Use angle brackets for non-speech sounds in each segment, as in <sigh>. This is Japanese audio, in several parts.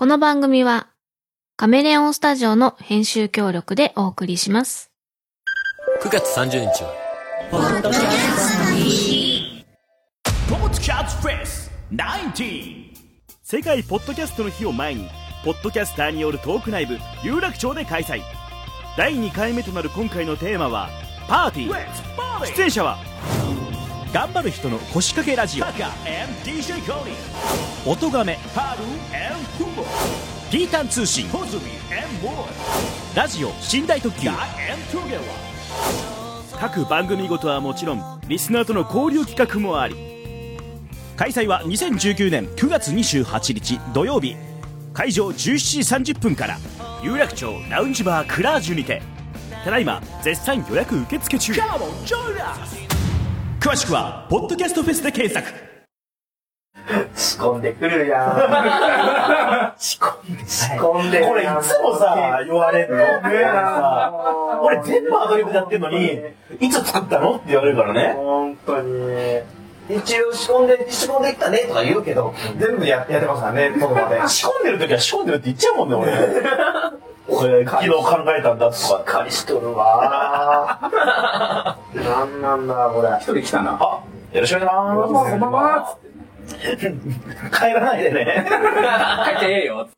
この番組はカメレオンスタジオの編集協力でお送りします。9月30日は。ポッドキャストフェス19世界ポッドキャストの日を前にポッドキャスターによるトークライブ有楽町で開催。第2回目となる今回のテーマはパーティー。出演者は頑張る人の腰掛けラジオ。音がめハル&フモピータン通信。ホズミ&モラジオ寝台特急。各番組ごとはもちろんリスナーとの交流企画もあり。開催は2019年9月28日土曜日。会場17時30分から。有楽町ラウンジバークラージュにて。ただいま絶賛予約受付中詳しくはポッドキャストフェスで検索 <laughs> 仕込んでくるやん。仕込んで、仕込んでこれいつもさ、言われるの？さ俺全部アドリブでやってんのに、いつ作ったの？って言われるからね。本当に。一応仕込んで、仕込んできたねとか言うけど、全部ややってますからね、その場で。<laughs> 仕込んでる時は仕込んでるって言っちゃうもんね、俺。<laughs> 俺、昨日考えたんだとしっか。かりしとるわー。なんなんだ、これ。一人来たな。あ、よろしくお願いします。こんばんは。帰らないでね。帰ってええよ。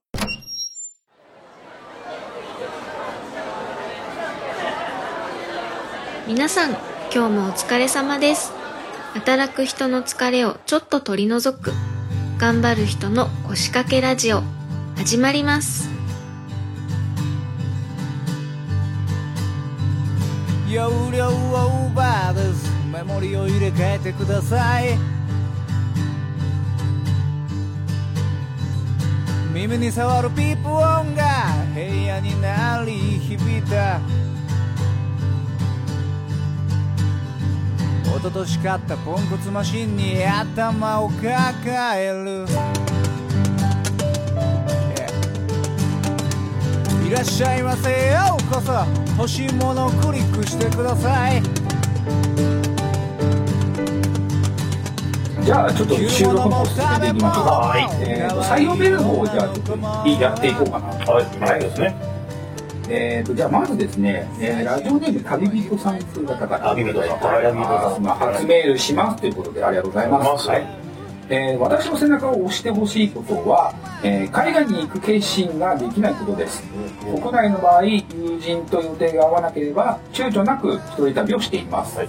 皆さん、今日もお疲れ様です。働く人の疲れをちょっと取り除く、頑張る人の腰掛けラジオ、始まります。容量オーバーですメモリを入れ替えてください。耳に触るピープ音が部屋に鳴り響いた。一昨年買ったポンコツマシンに頭を抱える。いらっしゃいませようこそ。欲しいものをクリックしてくださいじゃあ、ちょっと収録の方進めていきましょうか。はいえーと、採用メールの方をじゃあ、ちょっとやっていこうかな。はい、はいですね。えーと、じゃあ、まずですね、えーラジオネーム旅人さんという方から。旅人さんはい旅人さんまあ、初メールしますということで、ありがとうございます。はいえー私の背中を押してほしいことは、えー海外に行く決心ができないことです。国内の場合、友人と予定が合わなければ、躊躇なく一人旅をしています。はい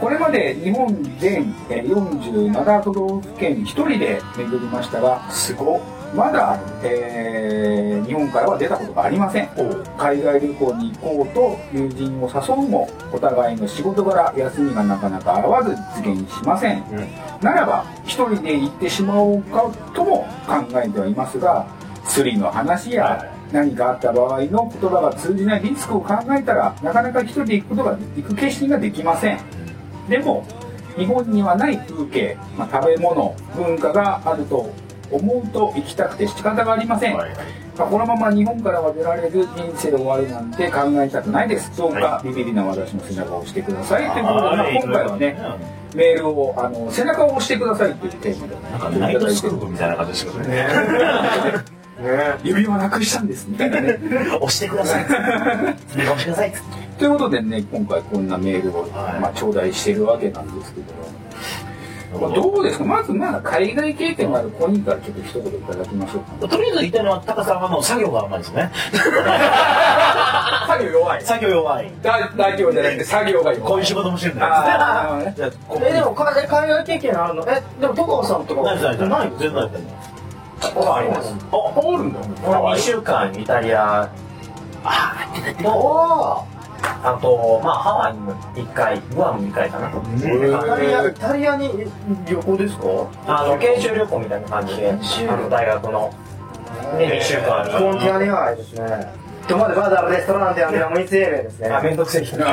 これまで日本全えー47都道府県一人で巡りましたが、すごまだ、えー日本からは出たことがありません。海外旅行に行こうと友人を誘うも、お互いの仕事柄、休みがなかなか合わず実現しません。ならば、一人で行ってしまおうかとも考えてはいますが、釣りの話や何かあった場合の言葉が通じないリスクを考えたら、なかなか一人で行くことが、行く決心ができません。でも、日本にはない風景、まあ、食べ物、文化があると思うと行きたくて仕方がありません。はいまあこのまま日本からは出られる人生で終わるなんて考えたくないです。どうかはビビりな私の背中を押してください。ということで、まあはい今回はね、メールを、あの、背中を押してくださいというテーマでね、なんかナイトスクープみたいな感じですけどね。<laughs> 指輪なくしたんです、みたいなね。<laughs> 押してください。<laughs> 押してください。ということでね、今回こんなメールを、はいまあ、頂戴してるわけなんですけども、まあ、どうですか？まず、まあ、海外経験がある本人からちょっと一言いただきましょうか。とりあえず言いたいのは、タカさんはもう作業が甘いですね。作業弱い。作業弱い。大大丈夫じゃなくて作業が弱い。こういう仕事もしてるんだよ。あーじゃあこえ、でも海外海外経験あるの？え、でも戸川さんとか。ないですない全然ないですああります。あ、あるんだ。俺2週間イタリアとあとまあハワイにも1回グアム2回かなイタリアイタリアに旅行ですか？あの研修旅行みたいな感じであの大学の。で2週間 Contiene ですね。Tomate va dal ristorante andiamo insieme ですね。あめんどくせえ人僕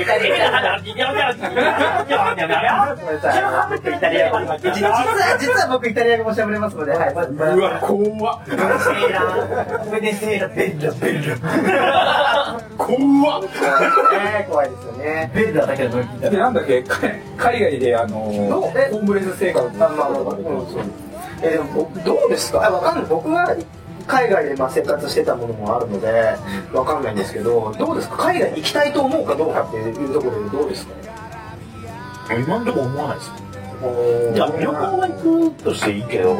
イタリア僕イタリア語実は実は僕イタリア語も喋れますのではいうわ、怖っ。セーラーベネセーラベッラベッラ怖っ。ね怖いですよね。ベッラだけどで、なんだっけ、か海外で、あの、ホえームレス生活まあまあまあうんそうえでも僕どうですか？あわかんない。僕は海外でまあ生活してたものもあるのでわかんないんですけどどうですか？海外に行きたいと思うかどうかっていうところでどうですか？今のところ思わないです。いや旅行は行くとしていいけど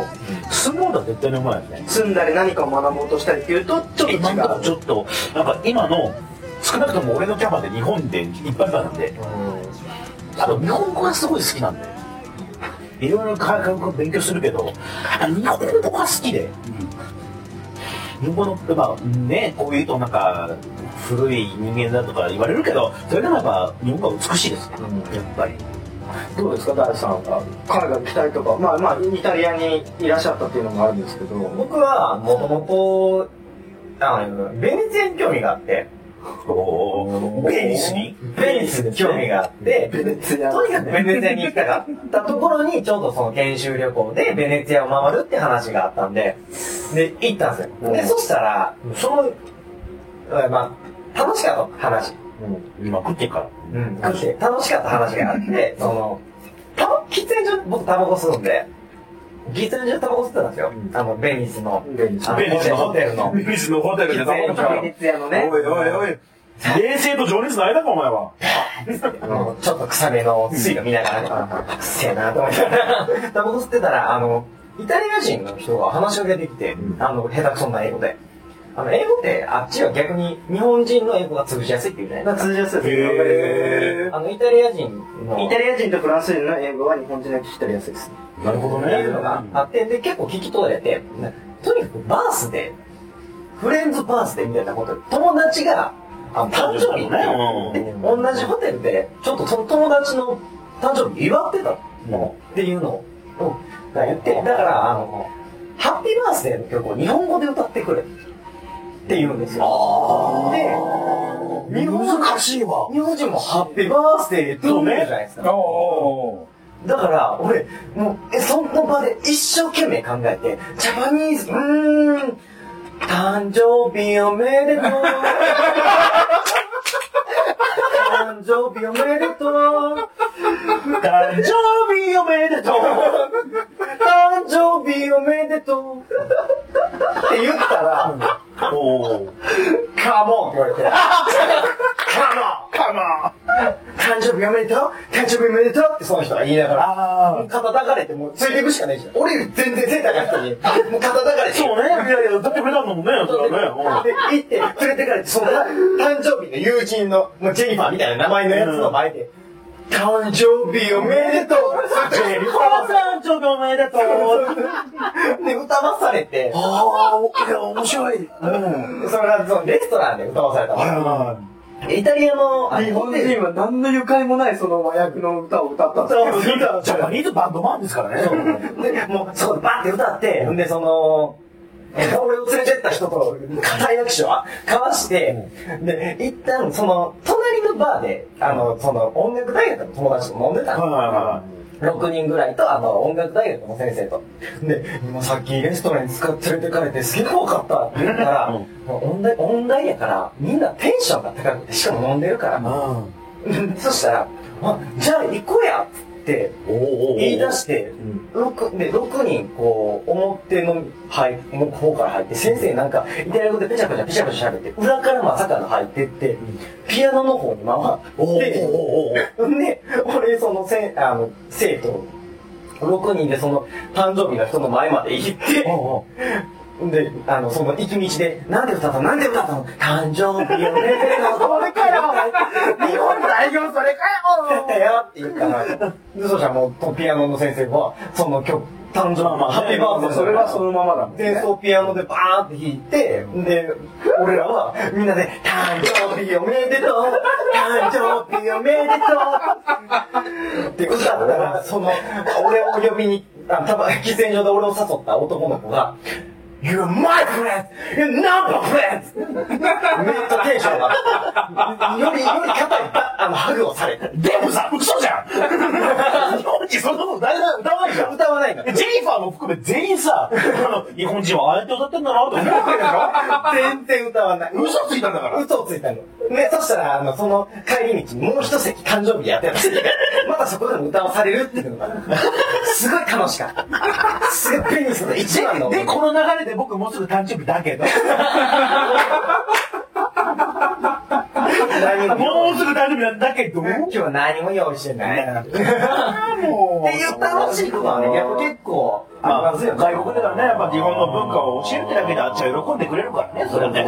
住もうとは絶対に思わないですね。住んだり何かを学ぼうとしたりっていうとちょっと違う。今のところちょっとなんか今の少なくとも俺のキャパで日本でいっぱいいっぱいなんで。あと日本語がすごい好きなんでいろいろ科学勉強するけどあ日本語が好きで、日本語のまあねこういうとなんか古い人間だとか言われるけどそれでもやっぱ日本語は美しいですね、やっぱり。どうですか大さんは。海外行きたいとかまあまあイタリアにいらっしゃったっていうのもあるんですけど。僕はもともとあのベネツィアに興味があってベニスにベニスに興味があってベネツィアとにかくベネツィアに行きたかったところにちょうどその研修旅行でベネツィアを回るって話があったんでで行ったんですよ。でそしたらそのえまあ楽しかった話。今食ってっから。うん、楽し楽しかった話があって、その、たば、喫煙所、僕タバコ吸うんで、喫煙所でタバコ吸ってたんですよ。あの、ベニスの、ベニスあの。ベニスのホテルの。ベニスのホテルで喫煙所ベネツィアのねおいおいおい。冷静と情熱の間かお前は。あの、ちょっと臭めの水を見ながら。ね、くせえなと思いながら、タバコ吸ってたら、あの、イタリア人の人が話しかけてきて、あの、下手くそな英語で。あの、英語って、あっちは逆に日本人の英語が通じやすいっていうじゃないまあ通じやすいですね。あの、イタリア人の、イタリア人とフランス人の英語は日本人が聞き取りやすいですなるほどっていうのがあって、で、結構聞き取れて、とにかくバースデー、フレンズバースデーみたいなことで、友達が、あの誕生日ね、で同じホテルで、ちょっとその友達の誕生日祝ってたの。っていうのを、うん言って、だから、あの、ハッピーバースデーの曲を日本語で歌ってくれって言うんですよ。で、日本難しいわ日本人もハッピーバースデーって言うじゃないですか。おだから、俺、もう、え、その場で一生懸命考えて、ジャパニーズ、うーん、誕生日おめでとう。<laughs> 誕生日おめでとう。誕生日おめでとう。誕生日おめでとう。って言ったら、おー。カモン。って言われて、カカモモン。誕生日おめでとう？誕生日おめでとう？ってその人が言いながら、あ肩抱かれてもうついていくしかないじゃん。俺より全然背高い人に、<laughs> もう肩抱かれて。そうね。いやいや歌ってくれたんだもんねそれはね。で、行って、連れてかれて、その、誕生日の友人の、もうジェニファーみたいな名前のやつの前で、誕生日おめでとう。ジェニファーさんちょっとおめでとうで、歌わされて、ああいや面白い。うん。でそれがそのレストランで歌わされたはい。の。はイタリアの、あ日本人は何の愉快もないその麻薬の歌を歌ったんですそういジャパニーズバンドマンですからね。で、もう、そこでバーって歌って、んで、その、え俺を連れてった人と固い握手を交わして、で、一旦、その、隣のバーで、あの、その、音楽大学の友達と飲んでたの。はいはいは6人ぐらいと、あの、音楽大学の先生と。で、今さっきレストランに使って連れてかれてすげえ怖かったって言ったら、もう音大、音大やから、みんなテンションが高くて、しかも飲んでるから、そしたら、あ、じゃあ行こうや。って言い出して、六で、6人、こう、表の、はい、の方から入って、先生なんか、イタリア語でペチャペチャペチャペチャ喋って、裏からまさかの入ってって、ピアノの方に回って、で、俺、その、せあの、生徒、6人でその、誕生日の人の前まで行って、で、あの、その行き道で、なんで歌ったの？なんで歌ったの？誕生日おめでとう。それかよ。日本代表それかよ。だよって言ったら、で、そしたらもう、ピアノの先生は、その曲、誕生日、ハッピーバースデー。それはそのままだで、そうピアノでバーンって弾いて、で、俺らはみんなで、誕生日おめでとう。誕生日おめでとう。って歌ったら、その、俺を呼びに、あたば喫煙所で俺を誘った男の子が、You're my friend! You're number friend! めっちゃテンションがより、より硬い、あの、ハグをされて。でもさ嘘じゃん日本人そんなこと誰だ歌わないじゃん歌わないんだ。ジェニファーも含め全員さ、あの日本人はああやって歌ってんだなって思ってるでしょ全然歌わない。嘘ついたんだから嘘をついたの。で、そしたら、あの、その帰り道にもう一席誕生日やってたまたそこでも歌わされるっていうのが、すごい楽しかった。すごいペニスの一番の。で、この流れで僕もうすぐ誕生日だけど、<laughs> 何ももうすぐ誕生日なんだけど、今日は何も用意してない。っていう楽しいことはね、やっぱ結構ありまあ、ますよね。外国ではね、やっぱ日本の文化を教えるってだけであっちは喜んでくれるからね、それはね。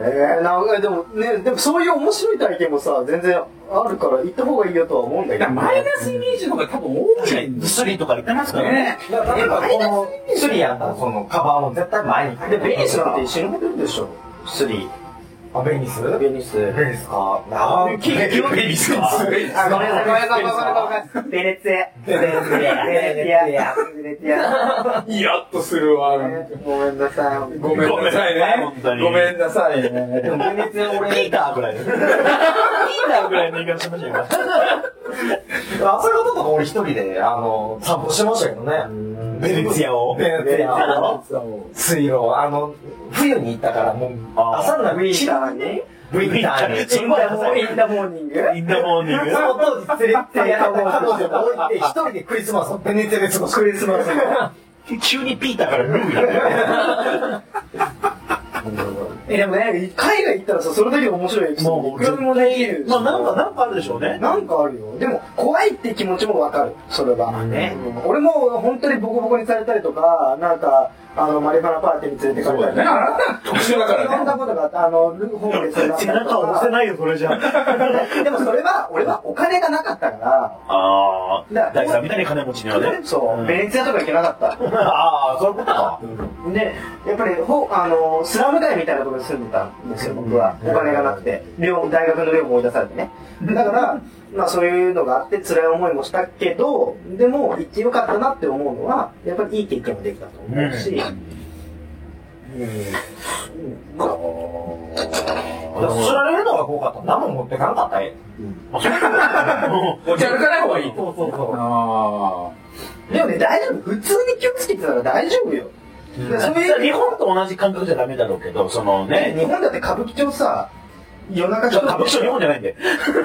えー、なんかでもね、でもそういう面白い体験もさ、全然あるから行った方がいいよとは思うんだけど。マイナスイメージの方が多分多いんですスリとか言ってますからね。ね。だから例えばこのスリやったら、そのカバンを絶対前にで、てベニスなんて一緒にホテルでしょ？スリあ、ベニス？ー。ベニス。ベニスか。あー、結局ベニスか。あ、ごめんなさい、ごめんなさい、ごめんなさい。ベネツェ。ベネツェベネツェ。ベネツェ。イラッとするわ。ごめんなさい。ごめんなさいねごめんなさいね。でもベネツェ俺、ピーターぐらい。ピーターぐらいの言い方しましたよ、朝方とか俺一人で、あの、散歩してましたけどね。ベネツィアを。ベネツェの水路、あの、冬に行ったからもう、朝になるウィンターにウィンターに。それはウィンターモーニングインダモーニング。その当時連れてやった彼女を置いて、一人でクリスマスをベネツェで過ごす。クリスマス <laughs> 急にピーターからルーや <laughs> <laughs> え、でもね、海外行ったらさ、それだけで面白いエピソードいくらでもできるしまあなんか、なんかあるでしょうね。なんかあるよ。でも、怖いって気持ちもわかる。それは。ねうん俺も本当にボコボコにされたりとか、なんか、あの、マリファナパーティーに連れてかれたりね。特殊だからね。いろんなことがあって、あの、ホームレスになったり背中を押せないよ、それじゃ。でもそれは、俺はお金がなかったから、ああ、だ大さんみたいに金持ちにはね。そう、ベネツィアとか行けなかった。ああ、そういうことか。で、やっぱりほあのスラム街みたいなところに住んでたんですよ、僕は。お金がなくて。寮大学の寮も追い出されてね。だから、まあそういうのがあって辛い思いもしたけど、でも行ってよかったなって思うのは、やっぱりいい経験もできたと思うし、知られるのが怖かった。何も持ってかなかったえ。う持ち歩かない方がいい。そうそうそう。あでもね、大丈夫。普通に気をつけてたら大丈夫よ。でそういう日本と同じ感覚じゃダメだろうけど、そのね、日本だって歌舞伎町さ、夜中ちょっと歌舞伎町日本じゃないんで。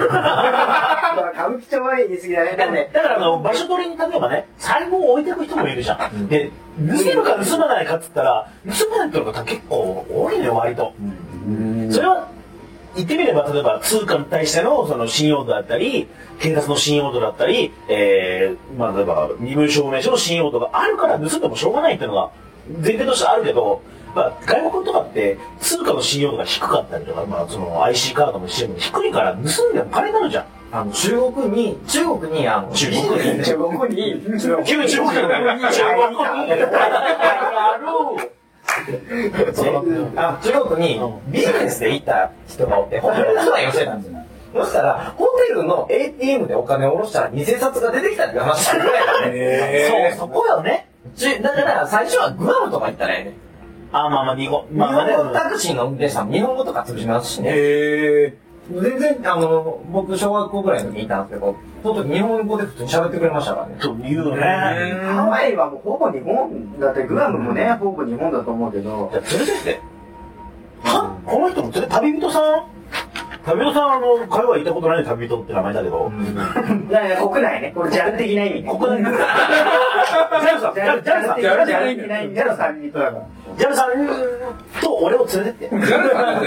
まあ歌舞伎町は言い過ぎだね。でもね、だからあの、場所取りに例えばね、財布を置いていく人もいるじゃん。で、盗めるか盗まないかっつったら、盗まないってことは結構多いのよ、割と。それは、言ってみれば、例えば通貨に対してのその信用度だったり、警察の信用度だったり、えー、まあ、例えば、身分証明書の信用度があるから盗んでもしょうがないっていうのが前提としてあるけど、まあ、外国とかって通貨の信用度が低かったりとか、まあ、その IC カードの信用度が低いから盗んでも金になるじゃん。あの、中国に、中国に、あの、中国に中国に、急中国に、中国に、あるあ中国にビジネスで行った人がおって、ホテルツアーをしてたんですよ。そしたら、ホテルの ATM でお金を下ろしたら偽札が出てきたって話したぐらいだね。そう、そこよね。ちだから、最初はグアムとか行ったらええね。あ、まあまあ、日本、日まあまあね本語タクシーの運転手さんも日本語とか通じますしね。へ全然、あの、僕、小学校ぐらいの時にいたんですけど、その時日本語で普通に喋ってくれましたからね。と言うよね。ハワイはもうほぼ日本だってグアムもね、ほぼ日本だと思うけどじゃあ連れてって。はこの人も連れ旅人さん旅人さん、あの、海外行ったことない旅人って名前だけど。いやいや国内ねこれジャル的な意味ね国内ジャルさん、ジャルジャルさん、ジャル的な意味ジャルさんにとだからジャルさんと俺を連れてって。ー。ジャルさん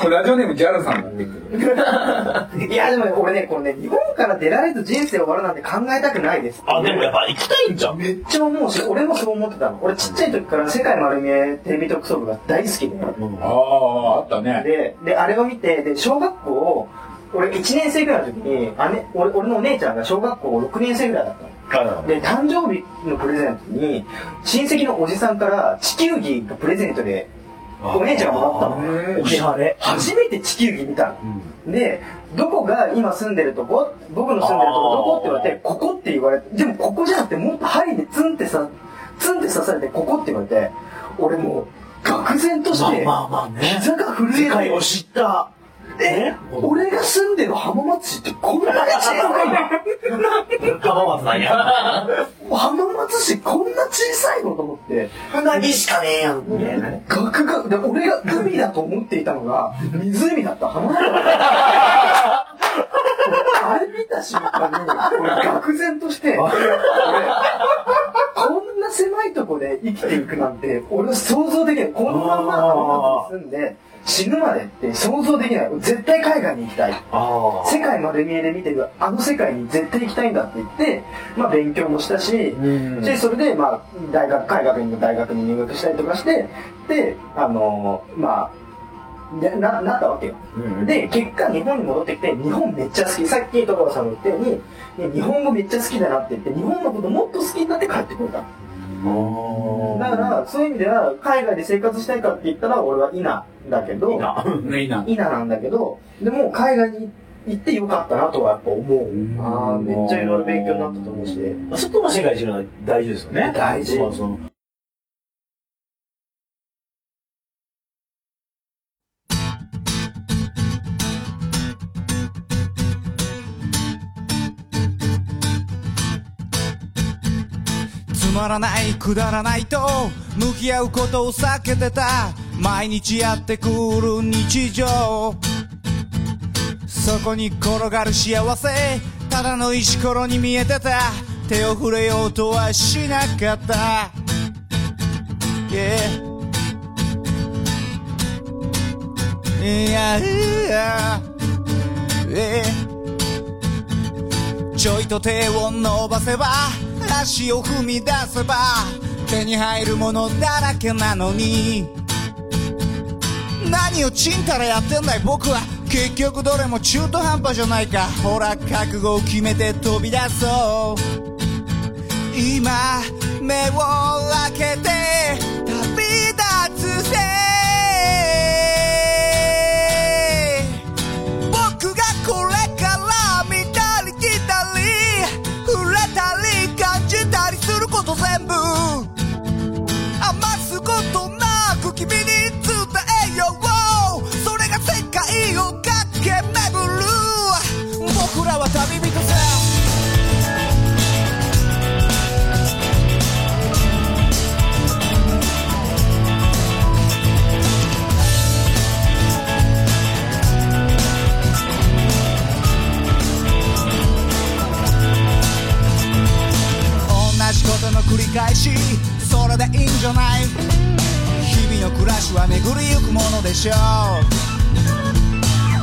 これラジオネームジャルさんなんだけど。<laughs> いやでもね俺ねこれね日本から出られず人生終わるなんて考えたくないですあ、でもやっぱ行きたいんじゃん。めっちゃ思うし俺もそう思ってたの俺ちっちゃい時から世界丸見えテレビ特捜部が大好きでああ、あったね。で、で、あれを見て、で、小学校、俺1年生ぐらいの時に、姉、俺俺のお姉ちゃんが小学校6年生ぐらいだったの。で、誕生日のプレゼントに、親戚のおじさんから地球儀がプレゼントで、お姉ちゃんがもらったの。おしゃれ。初めて地球儀見たの。で、どこが今住んでるとこ？僕の住んでるとこどこ？って言われて、ここって言われて、でもここじゃなくてもっと針でツンってさ、ツンって刺されて、ここって言われて、俺もう、愕然として、まあまあまあね膝が震えて世界を知った。え俺が住んでる浜松市ってこんなに小さいの？浜松なんや。浜松市こんな小さいのと思って船木しかねえやん。みたいなね。ガクガクで俺が海だと思っていたのが湖だった浜松あれ見た瞬間に俺愕然として俺こんな狭いとこで生きていくなんて俺は想像できないこのまま浜松に住んで死ぬまでって想像できない絶対海外に行きたいあ世界丸見えで見てるあの世界に絶対行きたいんだって言って、まあ勉強もしたし、で、それで、まあ、大学、海学院の大学に入学したりとかして、で、あのーまあ、でな、なったわけよ。で、結果日本に戻ってきて、日本めっちゃ好き。さっき所さんが言ったように、ね日本語めっちゃ好きだなって言って、日本のこともっと好きになって帰ってくれた。だから、そういう意味では、海外で生活したいかって言ったら、俺は稲だけど、いいな。稲なんだけど、でも海外に行ってよかったなとはやっぱ思う。ああ、めっちゃいろいろ勉強になったと思うし。外の世界知るのは大事ですよね。大事らないくだらないと向き合うことを避けてた毎日やってくる日常。そこに転がる幸せただの石ころに見えてた。手を触れようとはしなかった。Yeah いやいや Yeah ちょいと手を伸ばせば足を踏み出せば手に入るものだらけなのに。何をちんたらやってんだい僕は。結局どれも中途半端じゃないか。ほら覚悟を決めて飛び出そう。今目を開けて。しょう。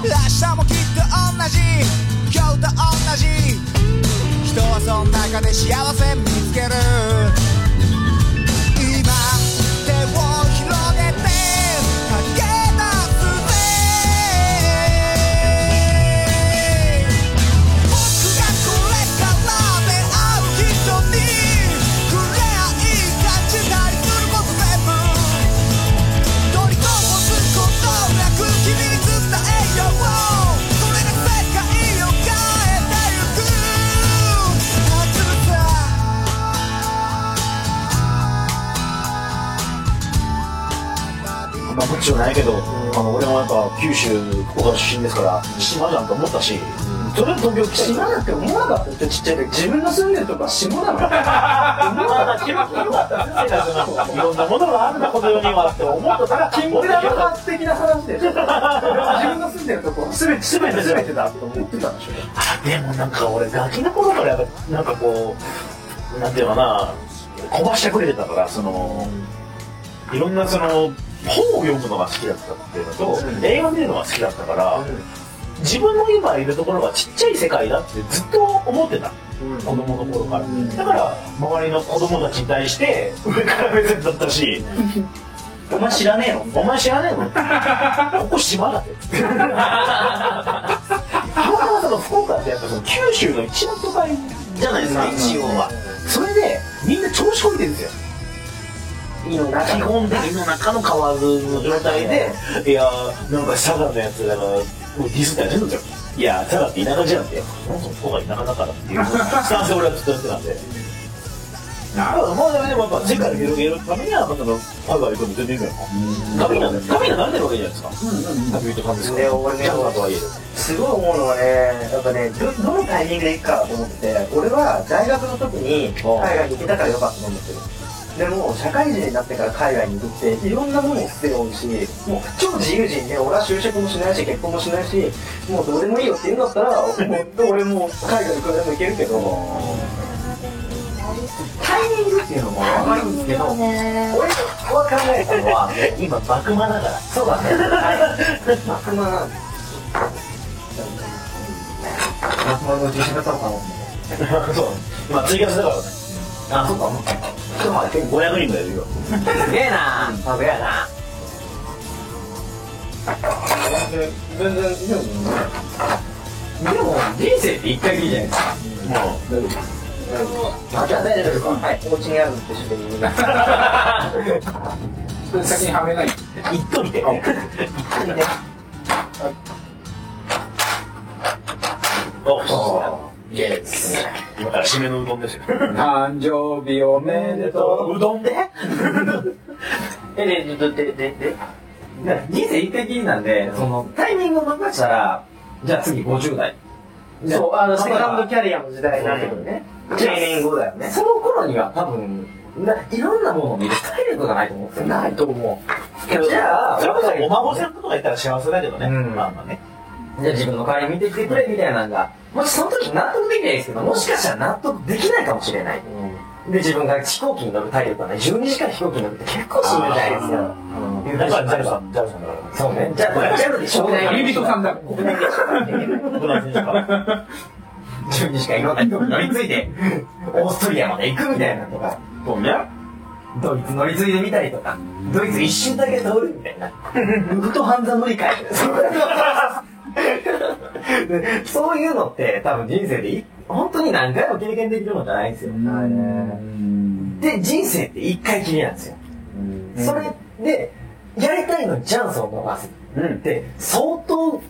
明日もきっと同じ。今日と同じ。人はその中で幸せ見つける。まあもちろんないけど、あの俺もやっぱ九州福岡出身ですから島じゃんと思ったし、それは東京来た島だって思わなかったよ。ちっちゃい時自分の住んでるとこは島だもん。まだ気持ちよかった。いろんなものがあるんだこの世にはって思ったからキングダムハーツ的な話で自分の住んでるとこは。全て全て全てだと思ってたんでしょ。あでもなんか俺ガキの頃からやっぱなんかこうなんていうのかな飛ばしてくれてたからそのいろんなその本を読むのが好きだったっていうのと、映画見るのが好きだったから、自分の今いるところがちっちゃい世界だってずっと思ってた、子供の頃から、だから周りの子供たちに対して上から目線だったしお前知らねえの？お前知らねえの？ここ島だってたまたまその福岡ってやっぱその九州の一番都会じゃないですか一応は。それでみんな調子こいてるんですよ基本的の中の河津の状態でいやーなんか佐賀のやつらがもうディスったりするんですよいやー佐賀って田舎じゃんってそもそも福岡田舎だからっていう <laughs> スタンスで俺はずっとやってたんでなるほど。まあでもやっぱ世界を広げるためには、また海外行くの全然いいか。旅なんで、旅なん慣れてるわけじゃないですか。旅人感ですかで俺ねジャンプとはいえ。すごい思うのはね、やっぱね、どどのタイミングで行くかと思ってて、俺は大学の時に海外に行けたからよかったと思ってる。でも、社会人になってから海外に行くって、いろんなものを捨てようし、もう超自由人で、俺は就職もしないし、結婚もしないし、もうどうでもいいよって言うんだったら、もう俺も海外いくらでも行けるけど、タイミングっていうのもわかるんですけど、俺は考えたのは、今、幕間だから。そうだね。はい。幕間なんです。幕間の自信がたのかなそう。今、ツイキャスだからね。あ、そうか。ちょっと待って、500人ぐらいいるよ。すげえなさすがやな。全然、全然、でも、でも、人生って一回きりじゃないですか。もあ、じゃあ大丈夫ですかはい。お家にあるって一緒に。それ先にはめない。う、一個見て。お、そうですね。今から締めのうどんですよ。誕生日おめでとうどんで？<laughs> え、で、で、で、で、で、人生一回きりなんで、その、タイミングを逃したら、じゃあ次50代。そう、あの、セカンドキャリアの時代になってくるね。定年後だよね。その頃には多分、ないろんなものを見る体力がないと思ってないと思う。けど、じゃあ、それこそお孫さんとかいたら幸せだけどね。うんまあまあね。じゃあ自分の代わり見てきてくれみたいなのが、もしその時納得できないですけど、もしかしたら納得できないかもしれない。で、自分が飛行機に乗る体力がね、12時間飛行機に乗るって結構しんどいじゃないですか。うんだから、ジャルさん、ジャルさんだから。そうね。じゃあ、ジャルで国内恋人さんだ国内でしょないといけない。僕なんですか12時間いろんな飛行機乗り継いで、オーストリアまで行くみたいなとか、そうね。ドイツ乗り継いでみたりとか、ドイツ一瞬だけ通るみたいな。ふと半沢乗り換え <laughs> <laughs> <laughs> そういうのって多分人生でい本当に何回も経験できるもんじゃないんですよ。で、人生って一回きりなんですよ。それで、やりたいのにチャンスを逃すって相当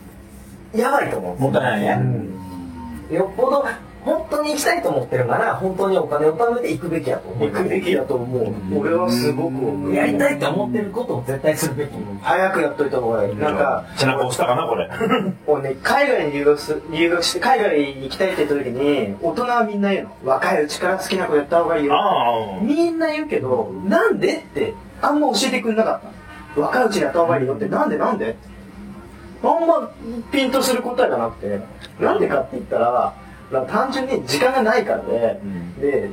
やばいと思うんですよ。もったいないね。よっぽど本当に行きたいと思ってるなら本当にお金を貯めて行くべきやと思う。行くべきだと思う。俺はすごくやりたいと思ってることを絶対するべき。早くやっといた方がいい。なんか、背中押したかな、これ。<laughs> 俺ね、海外に留学す、留学して、海外に行きたいって言った時に、大人はみんな言うの。若いうちから好きな子やった方がいいよ。あみんな言うけど、なんでって、あんま教えてくれなかった。若いうちにやった方がいいよって、なんでなんであんまピンとする答えがなくて、なんでかって言ったら、単純に時間がないからで、で、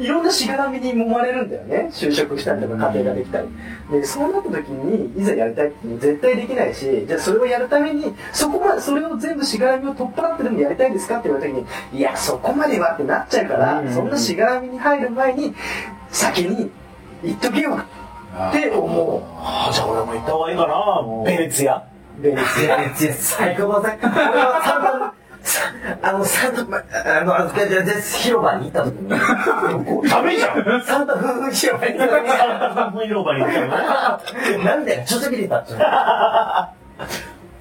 いろんなしがらみに揉まれるんだよね。就職したりとか家庭ができたり。で、そうなった時に、いざやりたいって絶対できないし、じゃあそれをやるために、そこまで、それを全部しがらみを取っ払ってでもやりたいんですかって言われた時に、いや、そこまではってなっちゃうから、そんなしがらみに入る前に、先に言っとけよって思う。あ。じゃあ俺も行った方がいいかな。ベネツィア。ベネツィア、ベネツィア最高だぜ。<laughs> あの、サンタ、あの、あの、で、で、で、広場に行った時に、<laughs> ダメじゃん。サンタ夫婦広場に行った時に、もう広場に行ったのね。<laughs> 涙がちょちょぎれたっちゅう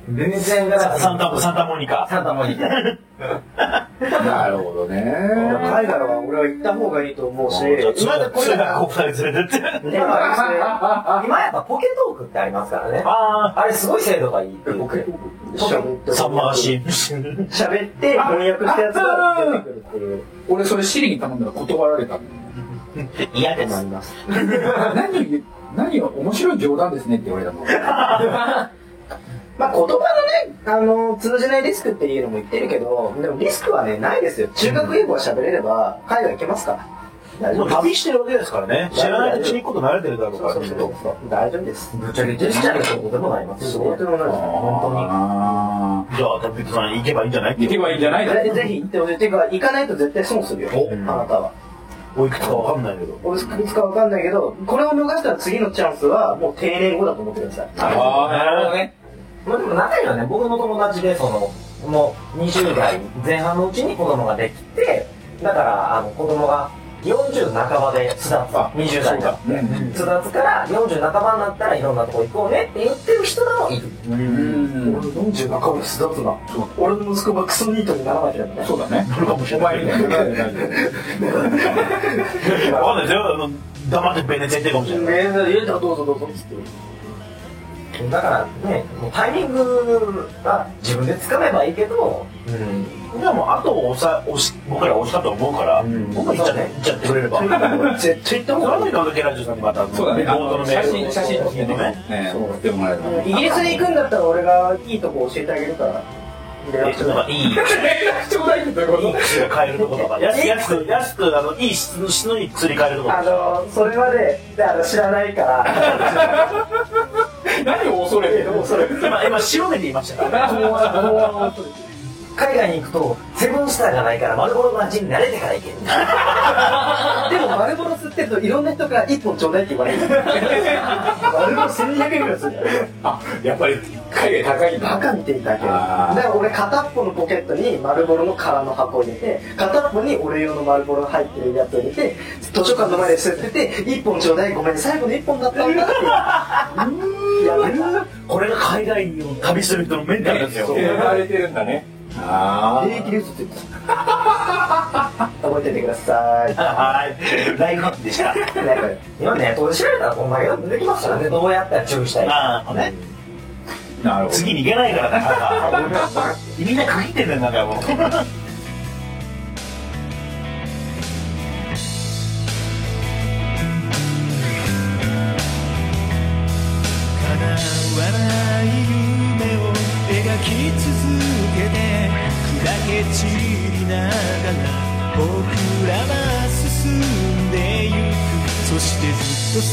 の。ベネツィアンガラス。サンタ、サンタモニカ。サンタモニカ。なるほどね。海外は俺は行った方がいいと思うし、今だこれがこう二人連れてって。今今やっぱポケトークってありますからね。ああれすごい精度がいいって言って。あ、サンマーシーン。喋って翻訳したやつが出てくるっていう。俺それシリに頼んだら断られたの。嫌です。なります。何を言う、何を、面白い冗談ですねって言われたの。<laughs> まあ言葉のね、あの、通じないリスクっていうのも言ってるけど、でもリスクはね、ないですよ。中学英語は喋れれば、海外行けますから。大丈もう夫です。旅してるわけですからね。知らないうちに行くこと慣れてるだろうから。そうそうそうそう。大丈夫です。ぶっちゃけジェスチャーでそうでもなります。そうでもないです。本あじゃあ、旅人さん行けばいいんじゃない？ー行けばいいんじゃない？ぜひ行ってほしい。ていうか、行かないと絶対損するよ。あなたは。おいくつかわかんないけど。おいくつかわかんないけど、これを逃したら次のチャンスは、もう定年後だと思ってください。ああ、なるほどね。まあでも中にはね、僕の友達で、その、もう20代前半のうちに子供ができて、だから、あの、子供が40半ばで巣立つ。20代だ。ってうん。巣立つから40半ばになったらいろんなとこ行こうねって言ってる人らもいる。うん。俺40半ばで巣立つな。俺の息子がクソニートにならなきゃね。そうだね。お前みたいな感じになるわかんない。ですよ黙ってベネついてるかもしれない。ねえ入れたらどうぞどうぞっつってだからねもうタイミングが自分で掴めばいいけどでもあと押さ押し僕ら押したと思うから、ん。僕は言っちゃって言っちゃってくれれば。絶対行った方がいいその時の時ラジオさんにまたそうだね。あ冒頭ののメールを。写真写真撮ってね。ね。送ってもらえればイギリスに行くんだったら俺がいいとこ教えてあげるからえちょうだいなんかい。いちょうだいってどういうことい。い薬が買えるところとか安安く安くあのいい質の質のいい薬買えるとこ。ろあのそれまであの知らないから。<laughs> 何を恐れてるの？それ今今白目で言いましたから海外に行くとセブンスターがないから丸ボロの味に慣れてから行ける <laughs> でも丸ボロ吸ってるといろんな人から1本ちょうだいって言われる。丸ボロ1200円ぐらいする。んだよあやっぱり海外高いんだバカみていたけ。どだから俺片っぽのポケットに丸ボロの空の箱を入れて片っぽに俺用の丸ボロが入ってるやつを入れて図書館の前で吸ってて1本ちょうだいごめん最後の1本だったんだって。<laughs> やめたこれが海外を旅する人のメンタルですよ。そう。言われてるんだねあ平気で嘘ついてた覚えててください。はい。ライフでした。今ネットで調べたらこんだけ出てきますからね。どうやったら注意したいか。ああね。あなるほど。次に行けないからな <laughs> みんな区切ってんだよなんかもう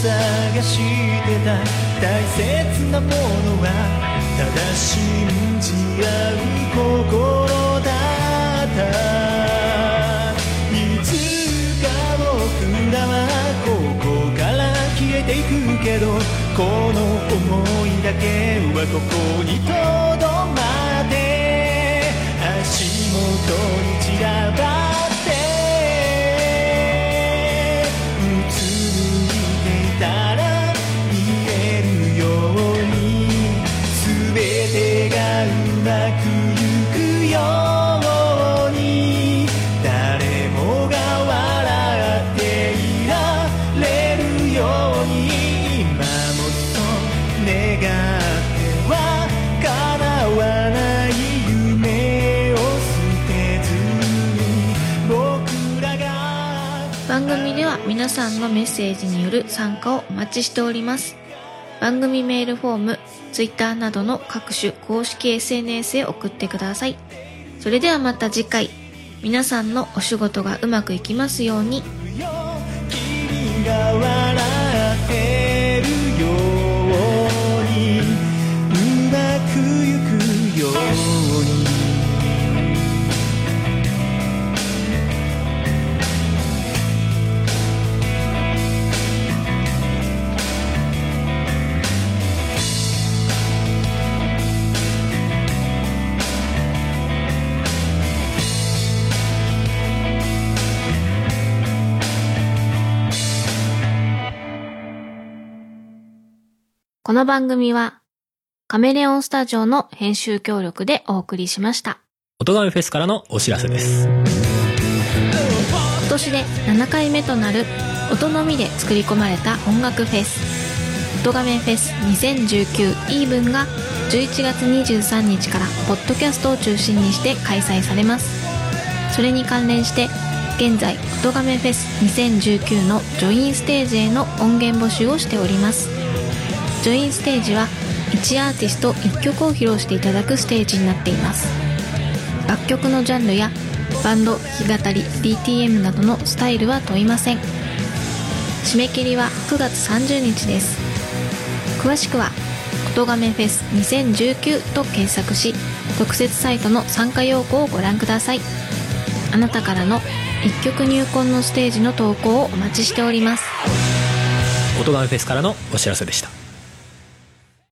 探してた大切なものはただ信じ合う心だった。いつか僕らはここから消えていくけどこの想いだけはここにとどまって足元に散らさんのメッセージによる参加をお待ちしております。番組メールフォーム、Twitter などの各種公式 SNS へ送ってください。それではまた次回、皆さんのお仕事がうまくいきますように。この番組はカメレオンスタジオの編集協力でお送りしました。音亀フェスからのお知らせです。今年で7回目となる音のみで作り込まれた音楽フェス音亀フェス2019イーブンが11月23日からポッドキャストを中心にして開催されますそれに関連して現在音亀フェス2019のジョインステージへの音源募集をしておりますジョインステージは1アーティスト1曲を披露していただくステージになっています。楽曲のジャンルやバンド弾き語り DTM などのスタイルは問いません。締め切りは9月30日です。詳しくは「音亀フェス2019」と検索し特設サイトの参加要項をご覧ください。あなたからの1曲入魂のステージの投稿をお待ちしております音亀フェスからのお知らせでした。